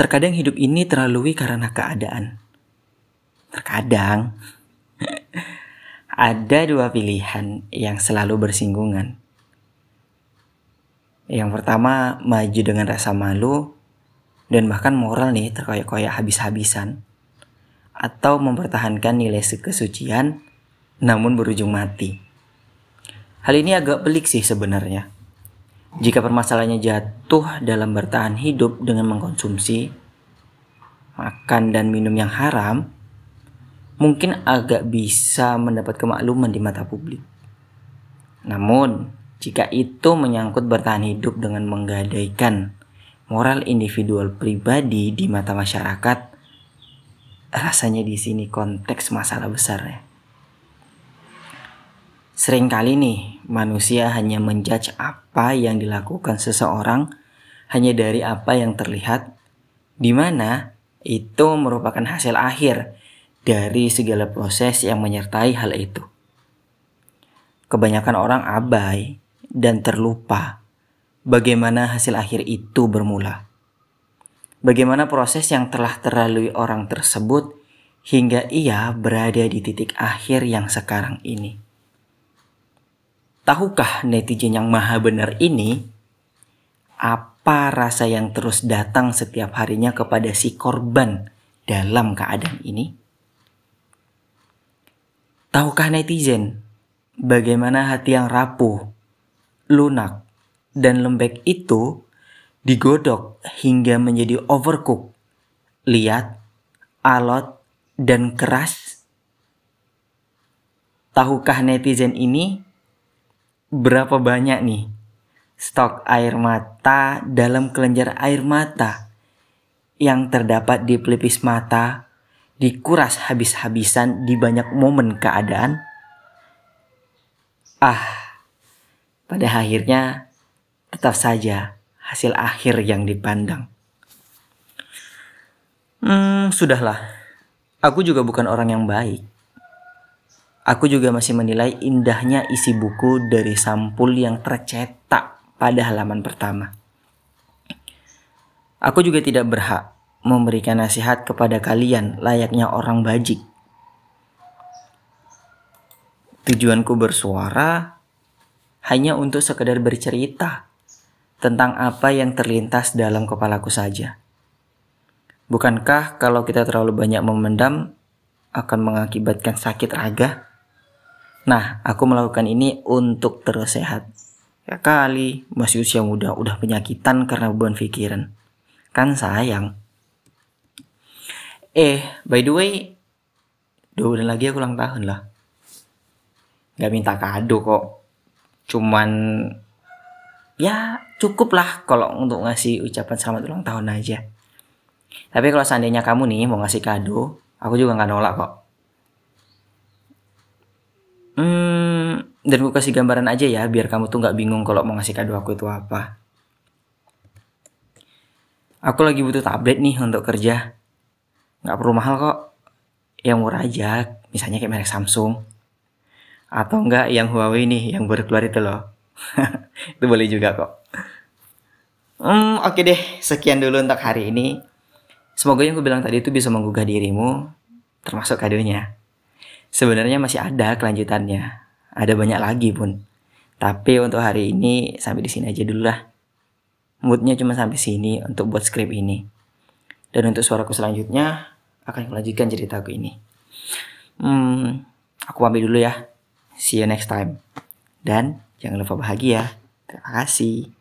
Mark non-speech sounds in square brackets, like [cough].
Terkadang hidup ini terlalui karena keadaan. Terkadang [laughs] ada dua pilihan yang selalu bersinggungan. Yang pertama, maju dengan rasa malu dan bahkan moral nih terkoyak-koyak habis-habisan. Atau mempertahankan nilai kesucian namun berujung mati. Hal ini agak pelik sih sebenarnya. Jika permasalahannya jatuh dalam bertahan hidup dengan mengkonsumsi makan dan minum yang haram, mungkin agak bisa mendapat kemakluman di mata publik. Namun, jika itu menyangkut bertahan hidup dengan menggadaikan moral individual pribadi di mata masyarakat, rasanya di sini konteks masalah besarnya. Seringkali nih manusia hanya menjudge apa yang dilakukan seseorang hanya dari apa yang terlihat, di mana itu merupakan hasil akhir dari segala proses yang menyertai hal itu. Kebanyakan orang abai dan terlupa bagaimana hasil akhir itu bermula. Bagaimana proses yang telah terlalui orang tersebut hingga ia berada di titik akhir yang sekarang ini. Tahukah netizen yang maha benar ini apa rasa yang terus datang setiap harinya kepada si korban dalam keadaan ini? Tahukah netizen bagaimana hati yang rapuh, lunak, dan lembek itu digodok hingga menjadi overcook, liat, alot, dan keras? Tahukah netizen ini berapa banyak nih stok air mata dalam kelenjar air mata yang terdapat di pelipis mata dikuras habis-habisan di banyak momen keadaan? Ah, pada akhirnya tetap saja hasil akhir yang dipandang. Hmm, sudahlah. Aku juga bukan orang yang baik. Aku juga masih menilai indahnya isi buku dari sampul yang tercetak pada halaman pertama. Aku juga tidak berhak memberikan nasihat kepada kalian layaknya orang bajik. Tujuanku bersuara hanya untuk sekedar bercerita tentang apa yang terlintas dalam kepalaku saja. Bukankah kalau kita terlalu banyak memendam akan mengakibatkan sakit raga? Nah, aku melakukan ini untuk terus sehat. Ya kali, masih usia muda udah penyakitan karena beban pikiran. Kan sayang. Eh, by the way, dua bulan lagi aku ulang tahun lah. Gak minta kado kok. Cuman, ya cukup lah kalau untuk ngasih ucapan selamat ulang tahun aja. Tapi kalau seandainya kamu nih mau ngasih kado, aku juga nggak nolak kok. Hmm, dan gue kasih gambaran aja ya biar kamu tuh nggak bingung kalau mau ngasih kado aku itu apa. Aku lagi butuh tablet nih untuk kerja. Nggak perlu mahal kok. Yang murah aja, misalnya kayak merek Samsung. Atau enggak yang Huawei nih yang baru keluar itu loh. [laughs] itu boleh juga kok. Hmm, oke okay deh. Sekian dulu untuk hari ini. Semoga yang gue bilang tadi itu bisa menggugah dirimu, termasuk kadonya. Sebenarnya masih ada kelanjutannya. Ada banyak lagi pun. Tapi untuk hari ini sampai di sini aja dulu lah. Moodnya cuma sampai sini untuk buat skrip ini. Dan untuk suaraku selanjutnya akan melanjutkan ceritaku ini. Hmm, aku pamit dulu ya. See you next time. Dan jangan lupa bahagia. Terima kasih.